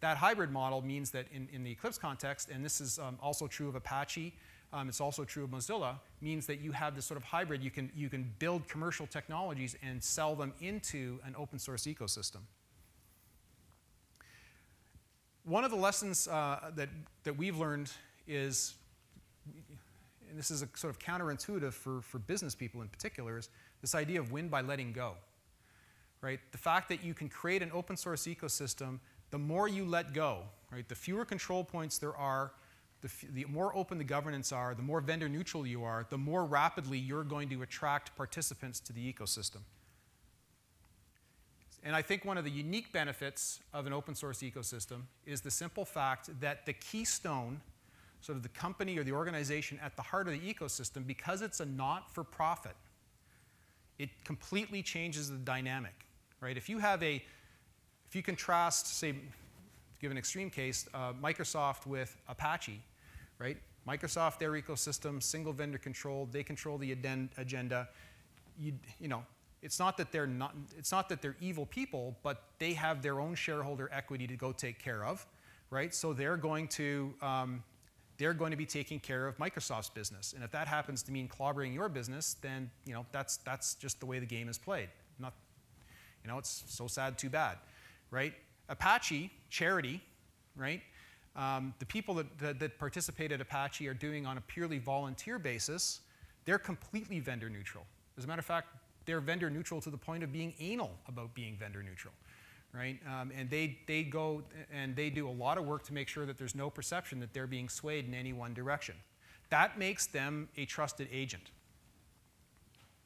That hybrid model means that in, in the Eclipse context, and this is um, also true of Apache, um, it's also true of Mozilla, means that you have this sort of hybrid. You can, you can build commercial technologies and sell them into an open source ecosystem. One of the lessons uh, that, that we've learned is, and this is a sort of counterintuitive for, for business people in particular, is this idea of win by letting go. Right? The fact that you can create an open source ecosystem, the more you let go, right? The fewer control points there are, the, the, more open the governance are, the more vendor neutral you are, the more rapidly you're going to attract participants to the ecosystem. And I think one of the unique benefits of an open source ecosystem is the simple fact that the keystone, sort of the company or the organization at the heart of the ecosystem, because it's a not for profit, it completely changes the dynamic. Right? If you have a, if you contrast, say, give an extreme case, uh, Microsoft with Apache, right? Microsoft, their ecosystem, single vendor controlled, they control the agenda. You, you know, it's not that they're not it's not that they're evil people but they have their own shareholder equity to go take care of right? So they're going to um, they're going to be taking care of microsoft's business. And if that happens to mean clobbering your business then you know that's that's just the way the game is played. Not you know it's so sad too bad right? Apache charity right? Um, the people that, that, that participate at apache are doing on a purely volunteer basis. They're completely vendor neutral. As a matter of fact they're vendor neutral to the point of being anal about being vendor neutral, right? Um, and they, they go and they do a lot of work to make sure that there's no perception that they're being swayed in any one direction. That makes them a trusted agent,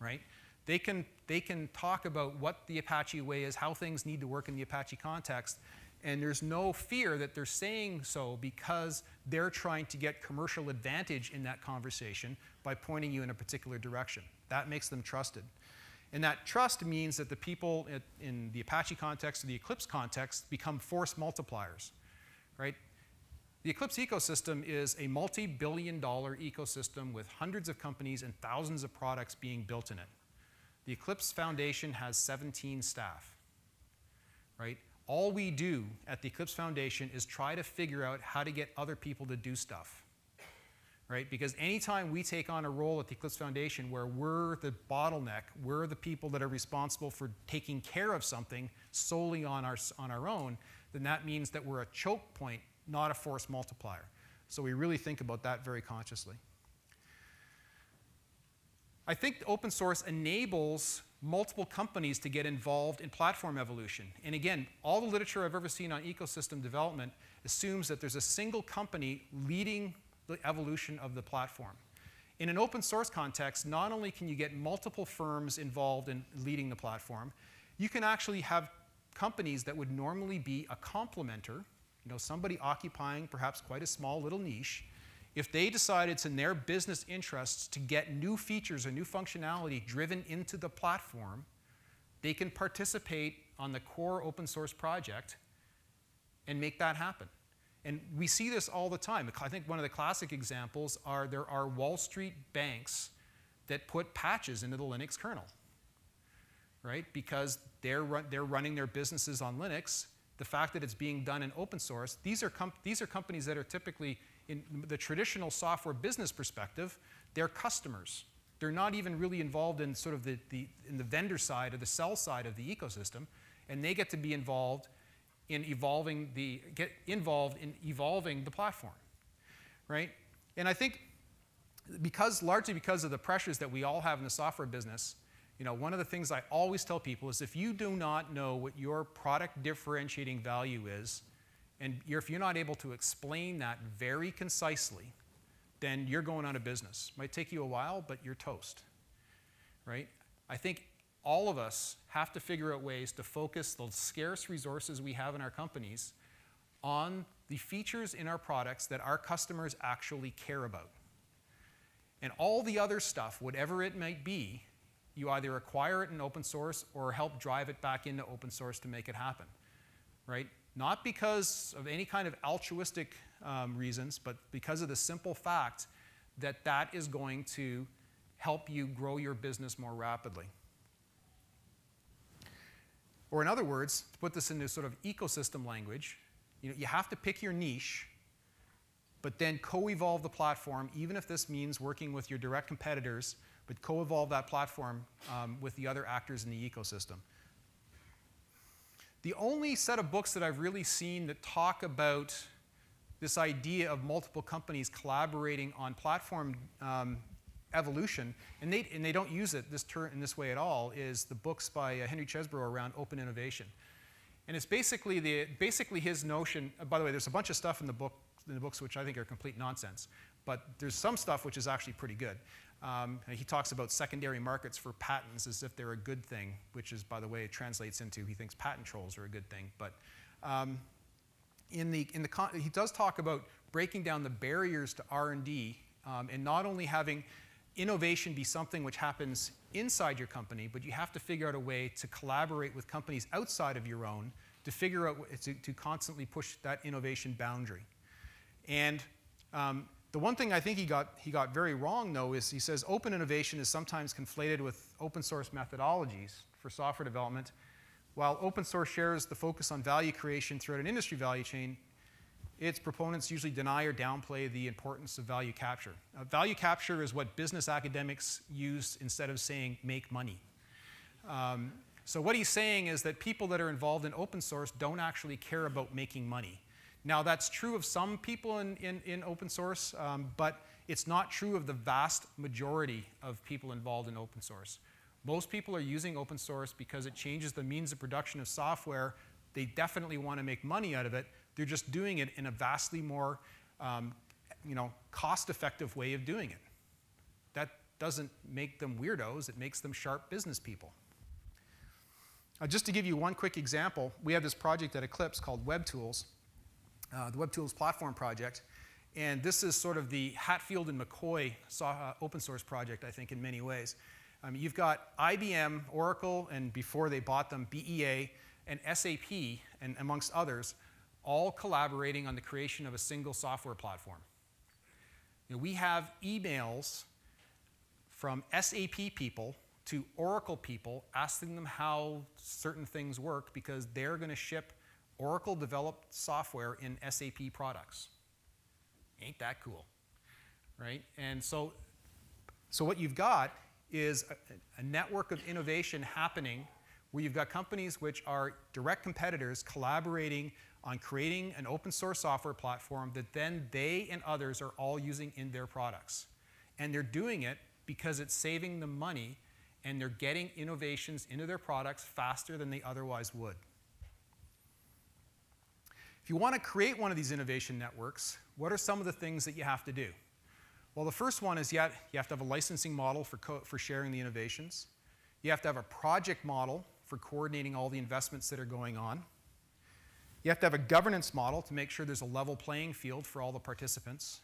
right? They can, they can talk about what the Apache way is, how things need to work in the Apache context, and there's no fear that they're saying so because they're trying to get commercial advantage in that conversation by pointing you in a particular direction. That makes them trusted. And that trust means that the people in the Apache context or the Eclipse context become force multipliers, right? The Eclipse ecosystem is a multi-billion dollar ecosystem with hundreds of companies and thousands of products being built in it. The Eclipse Foundation has 17 staff, right? All we do at the Eclipse Foundation is try to figure out how to get other people to do stuff right? Because anytime we take on a role at the Eclipse Foundation where we're the bottleneck, we're the people that are responsible for taking care of something solely on our, on our own, then that means that we're a choke point, not a force multiplier. So we really think about that very consciously. I think open source enables multiple companies to get involved in platform evolution. And again, all the literature I've ever seen on ecosystem development assumes that there's a single company leading the evolution of the platform. In an open source context, not only can you get multiple firms involved in leading the platform, you can actually have companies that would normally be a complementer, you know, somebody occupying perhaps quite a small little niche, if they decide it's in their business interests to get new features or new functionality driven into the platform, they can participate on the core open source project and make that happen. And we see this all the time. I think one of the classic examples are there are Wall Street banks that put patches into the Linux kernel, right? Because they're, run, they're running their businesses on Linux. The fact that it's being done in open source, these are, these are companies that are typically, in the traditional software business perspective, they're customers. They're not even really involved in sort of the, the, in the vendor side or the sell side of the ecosystem, and they get to be involved in evolving the, get involved in evolving the platform, right? And I think because largely because of the pressures that we all have in the software business, you know, one of the things I always tell people is if you do not know what your product differentiating value is, and if you're not able to explain that very concisely, then you're going out of business. Might take you a while, but you're toast, right? I think all of us have to figure out ways to focus the scarce resources we have in our companies on the features in our products that our customers actually care about. And all the other stuff, whatever it might be, you either acquire it in open source or help drive it back into open source to make it happen, right? Not because of any kind of altruistic um, reasons, but because of the simple fact that that is going to help you grow your business more rapidly. Or in other words, to put this into sort of ecosystem language, you, know, you have to pick your niche, but then co-evolve the platform, even if this means working with your direct competitors but co-evolve that platform um, with the other actors in the ecosystem. The only set of books that I've really seen that talk about this idea of multiple companies collaborating on platform um, evolution, and they, and they don't use it this in this way at all, is the books by uh, Henry Chesbrough around open innovation. And it's basically, the, basically his notion, uh, by the way, there's a bunch of stuff in the, book, in the books which I think are complete nonsense, but there's some stuff which is actually pretty good. Um, he talks about secondary markets for patents as if they're a good thing, which is, by the way, translates into he thinks patent trolls are a good thing. But um, in the, in the he does talk about breaking down the barriers to R&D um, and not only having innovation be something which happens inside your company, but you have to figure out a way to collaborate with companies outside of your own to figure out to, to constantly push that innovation boundary. And um, the one thing I think he got, he got very wrong, though, is he says open innovation is sometimes conflated with open source methodologies for software development. While open source shares the focus on value creation throughout an industry value chain, its proponents usually deny or downplay the importance of value capture. Uh, value capture is what business academics use instead of saying make money. Um, so what he's saying is that people that are involved in open source don't actually care about making money. Now, that's true of some people in, in, in open source, um, but it's not true of the vast majority of people involved in open source. Most people are using open source because it changes the means of production of software. They definitely want to make money out of it. They're just doing it in a vastly more um, you know, cost-effective way of doing it. That doesn't make them weirdos. It makes them sharp business people. Uh, just to give you one quick example, we have this project at Eclipse called Web Tools. Uh, the Web Tools Platform Project. And this is sort of the Hatfield and McCoy uh, open source project, I think, in many ways. Um, you've got IBM, Oracle, and before they bought them, BEA, and SAP, and amongst others, all collaborating on the creation of a single software platform. You know, we have emails from SAP people to Oracle people asking them how certain things work because they're going to ship Oracle developed software in SAP products. Ain't that cool, right? And so, so what you've got is a, a network of innovation happening where you've got companies which are direct competitors collaborating on creating an open source software platform that then they and others are all using in their products. And they're doing it because it's saving them money and they're getting innovations into their products faster than they otherwise would. If you want to create one of these innovation networks, what are some of the things that you have to do? Well, the first one is have, you have to have a licensing model for, for sharing the innovations. You have to have a project model for coordinating all the investments that are going on. You have to have a governance model to make sure there's a level playing field for all the participants.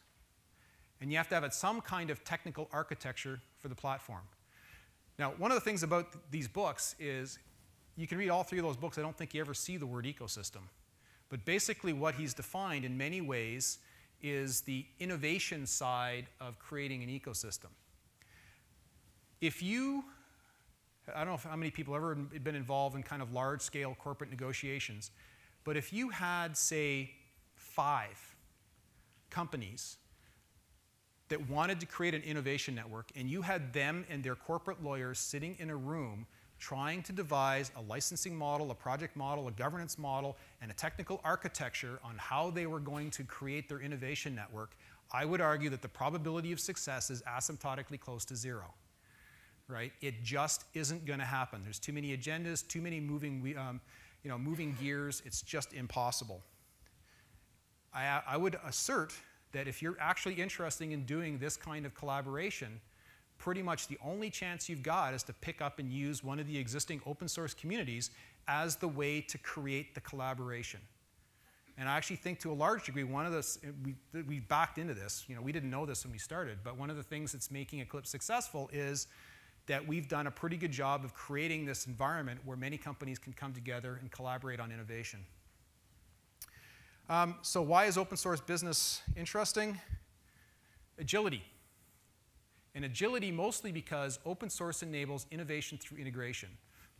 And you have to have some kind of technical architecture for the platform. Now, one of the things about th these books is you can read all three of those books. I don't think you ever see the word ecosystem. But basically, what he's defined in many ways is the innovation side of creating an ecosystem. If you, I don't know how many people have ever been involved in kind of large scale corporate negotiations, but if you had, say, five companies that wanted to create an innovation network and you had them and their corporate lawyers sitting in a room trying to devise a licensing model, a project model, a governance model, and a technical architecture on how they were going to create their innovation network, I would argue that the probability of success is asymptotically close to zero. Right? It just isn't going to happen. There's too many agendas, too many moving, um, you know, moving gears. It's just impossible. I, I would assert that if you're actually interested in doing this kind of collaboration, pretty much the only chance you've got is to pick up and use one of the existing open source communities as the way to create the collaboration. And I actually think to a large degree, one of the, we, we backed into this, you know, we didn't know this when we started, but one of the things that's making Eclipse successful is that we've done a pretty good job of creating this environment where many companies can come together and collaborate on innovation. Um, so why is open source business interesting? Agility. And agility mostly because open source enables innovation through integration.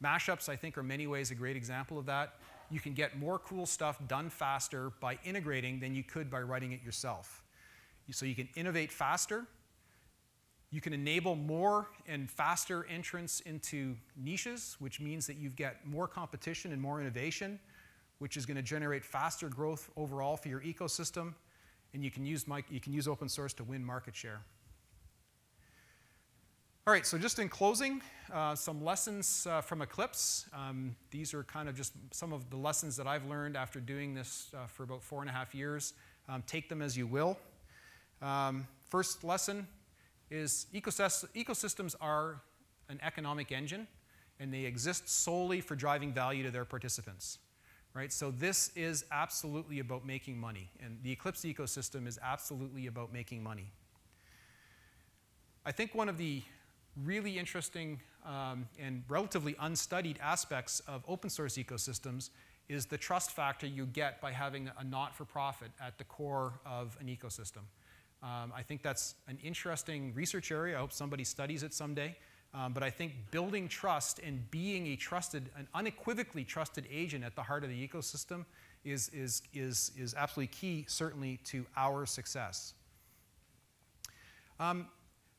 Mashups, I think, are many ways a great example of that. You can get more cool stuff done faster by integrating than you could by writing it yourself. So you can innovate faster. You can enable more and faster entrance into niches, which means that you get more competition and more innovation, which is going to generate faster growth overall for your ecosystem. And you can use, you can use open source to win market share. All right, so just in closing, uh, some lessons uh, from Eclipse. Um, these are kind of just some of the lessons that I've learned after doing this uh, for about four and a half years. Um, take them as you will. Um, first lesson is ecosystems are an economic engine, and they exist solely for driving value to their participants. Right? So this is absolutely about making money, and the Eclipse ecosystem is absolutely about making money. I think one of the really interesting um, and relatively unstudied aspects of open source ecosystems is the trust factor you get by having a not-for-profit at the core of an ecosystem. Um, I think that's an interesting research area. I hope somebody studies it someday. Um, but I think building trust and being a trusted, an unequivocally trusted agent at the heart of the ecosystem is, is, is, is absolutely key, certainly, to our success. Um,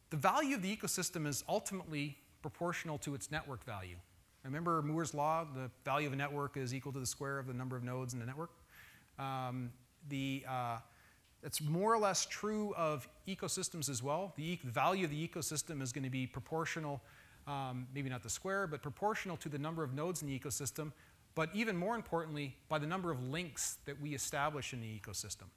the value of the ecosystem is ultimately proportional to its network value. Remember Moore's law, the value of a network is equal to the square of the number of nodes in the network. Um, the, uh, it's more or less true of ecosystems as well. The, e value of the ecosystem is going to be proportional, um, maybe not the square, but proportional to the number of nodes in the ecosystem, but even more importantly, by the number of links that we establish in the ecosystem.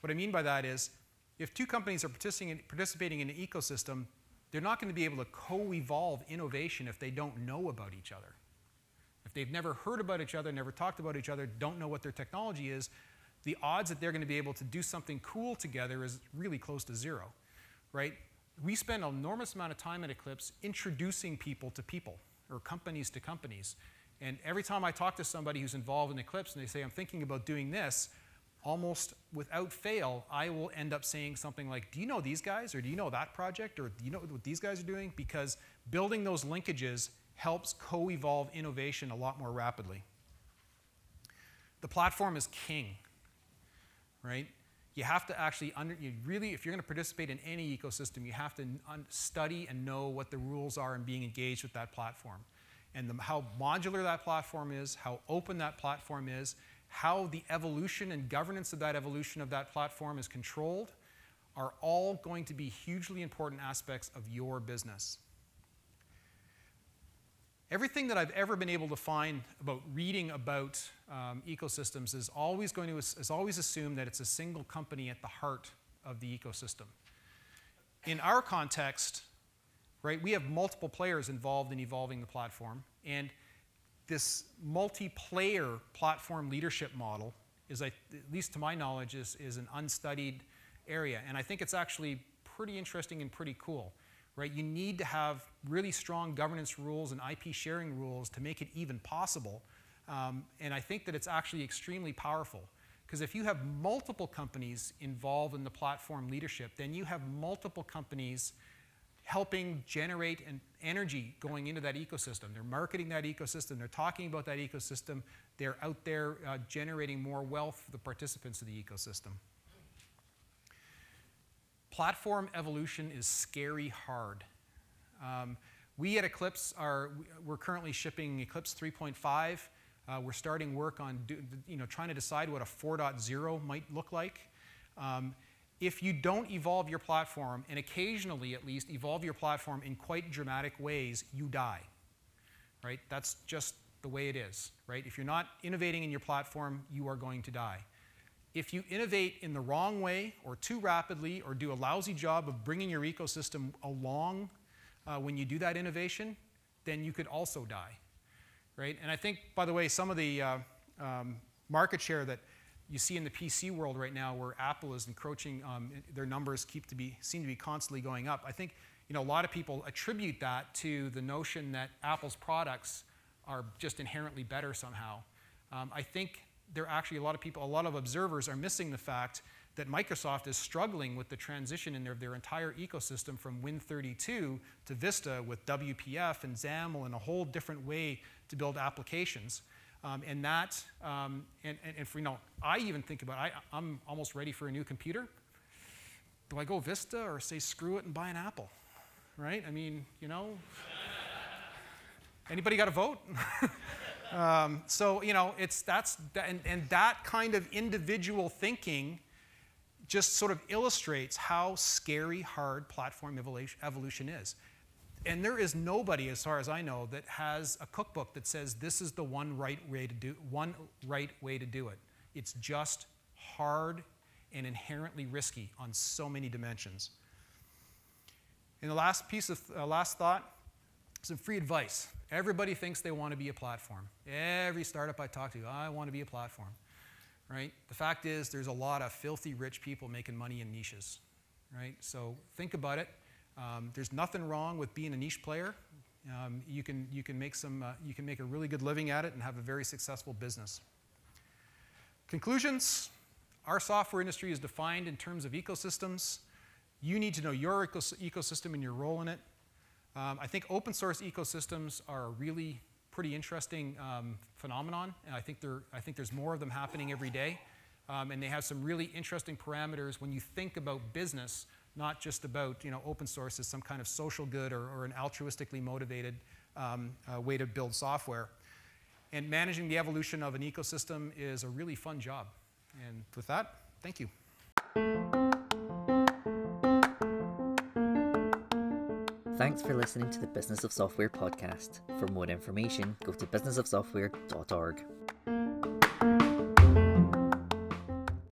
What I mean by that is if two companies are participating in an ecosystem, they're not going to be able to co-evolve innovation if they don't know about each other. If they've never heard about each other, never talked about each other, don't know what their technology is, the odds that they're going to be able to do something cool together is really close to zero, right? We spend an enormous amount of time at Eclipse introducing people to people or companies to companies. And every time I talk to somebody who's involved in Eclipse and they say, I'm thinking about doing this, almost without fail, I will end up saying something like, Do you know these guys? Or do you know that project? Or do you know what these guys are doing? Because building those linkages helps co evolve innovation a lot more rapidly. The platform is king, right? You have to actually, under, you really, if you're going to participate in any ecosystem, you have to study and know what the rules are and being engaged with that platform. And the, how modular that platform is, how open that platform is, how the evolution and governance of that evolution of that platform is controlled are all going to be hugely important aspects of your business. Everything that I've ever been able to find about reading about um, ecosystems is always going to is always assumed that it's a single company at the heart of the ecosystem. In our context, right, we have multiple players involved in evolving the platform, and this multiplayer platform leadership model is, at least to my knowledge, is, is an unstudied area. And I think it's actually pretty interesting and pretty cool. Right? You need to have really strong governance rules and IP sharing rules to make it even possible. Um, and I think that it's actually extremely powerful. Because if you have multiple companies involved in the platform leadership, then you have multiple companies helping generate an energy going into that ecosystem. They're marketing that ecosystem, they're talking about that ecosystem, they're out there uh, generating more wealth for the participants of the ecosystem. Platform evolution is scary hard. Um, we at Eclipse are, we're currently shipping Eclipse 3.5. Uh, we're starting work on, do, you know, trying to decide what a 4.0 might look like. Um, if you don't evolve your platform, and occasionally at least evolve your platform in quite dramatic ways, you die. Right? That's just the way it is. Right? If you're not innovating in your platform, you are going to die. If you innovate in the wrong way or too rapidly or do a lousy job of bringing your ecosystem along uh, when you do that innovation, then you could also die. Right? And I think, by the way, some of the uh, um, market share that you see in the PC world right now where Apple is encroaching, um, their numbers keep to be, seem to be constantly going up. I think you know, a lot of people attribute that to the notion that Apple's products are just inherently better somehow. Um, I think there are actually a lot of people, a lot of observers are missing the fact that Microsoft is struggling with the transition in their, their entire ecosystem from Win32 to Vista with WPF and XAML and a whole different way to build applications. Um, and that, um, and, and, and, for, you know, I even think about, I, I'm almost ready for a new computer. Do I go Vista or say screw it and buy an Apple? Right? I mean, you know, anybody got a vote? um, so, you know, it's, that's, and, and that kind of individual thinking just sort of illustrates how scary hard platform evolution is. And there is nobody, as far as I know, that has a cookbook that says this is the one right way to do one right way to do it. It's just hard and inherently risky on so many dimensions. And the last piece of uh, last thought, some free advice. Everybody thinks they want to be a platform. Every startup I talk to, I want to be a platform. Right? The fact is, there's a lot of filthy rich people making money in niches. Right? So think about it. Um, there's nothing wrong with being a niche player. Um, you, can, you, can make some, uh, you can make a really good living at it and have a very successful business. Conclusions Our software industry is defined in terms of ecosystems. You need to know your ecos ecosystem and your role in it. Um, I think open source ecosystems are a really pretty interesting um, phenomenon, and I think, I think there's more of them happening every day. Um, and they have some really interesting parameters when you think about business not just about you know, open source as some kind of social good or, or an altruistically motivated um, uh, way to build software. And managing the evolution of an ecosystem is a really fun job. And with that, thank you. Thanks for listening to the Business of Software podcast. For more information, go to businessofsoftware.org.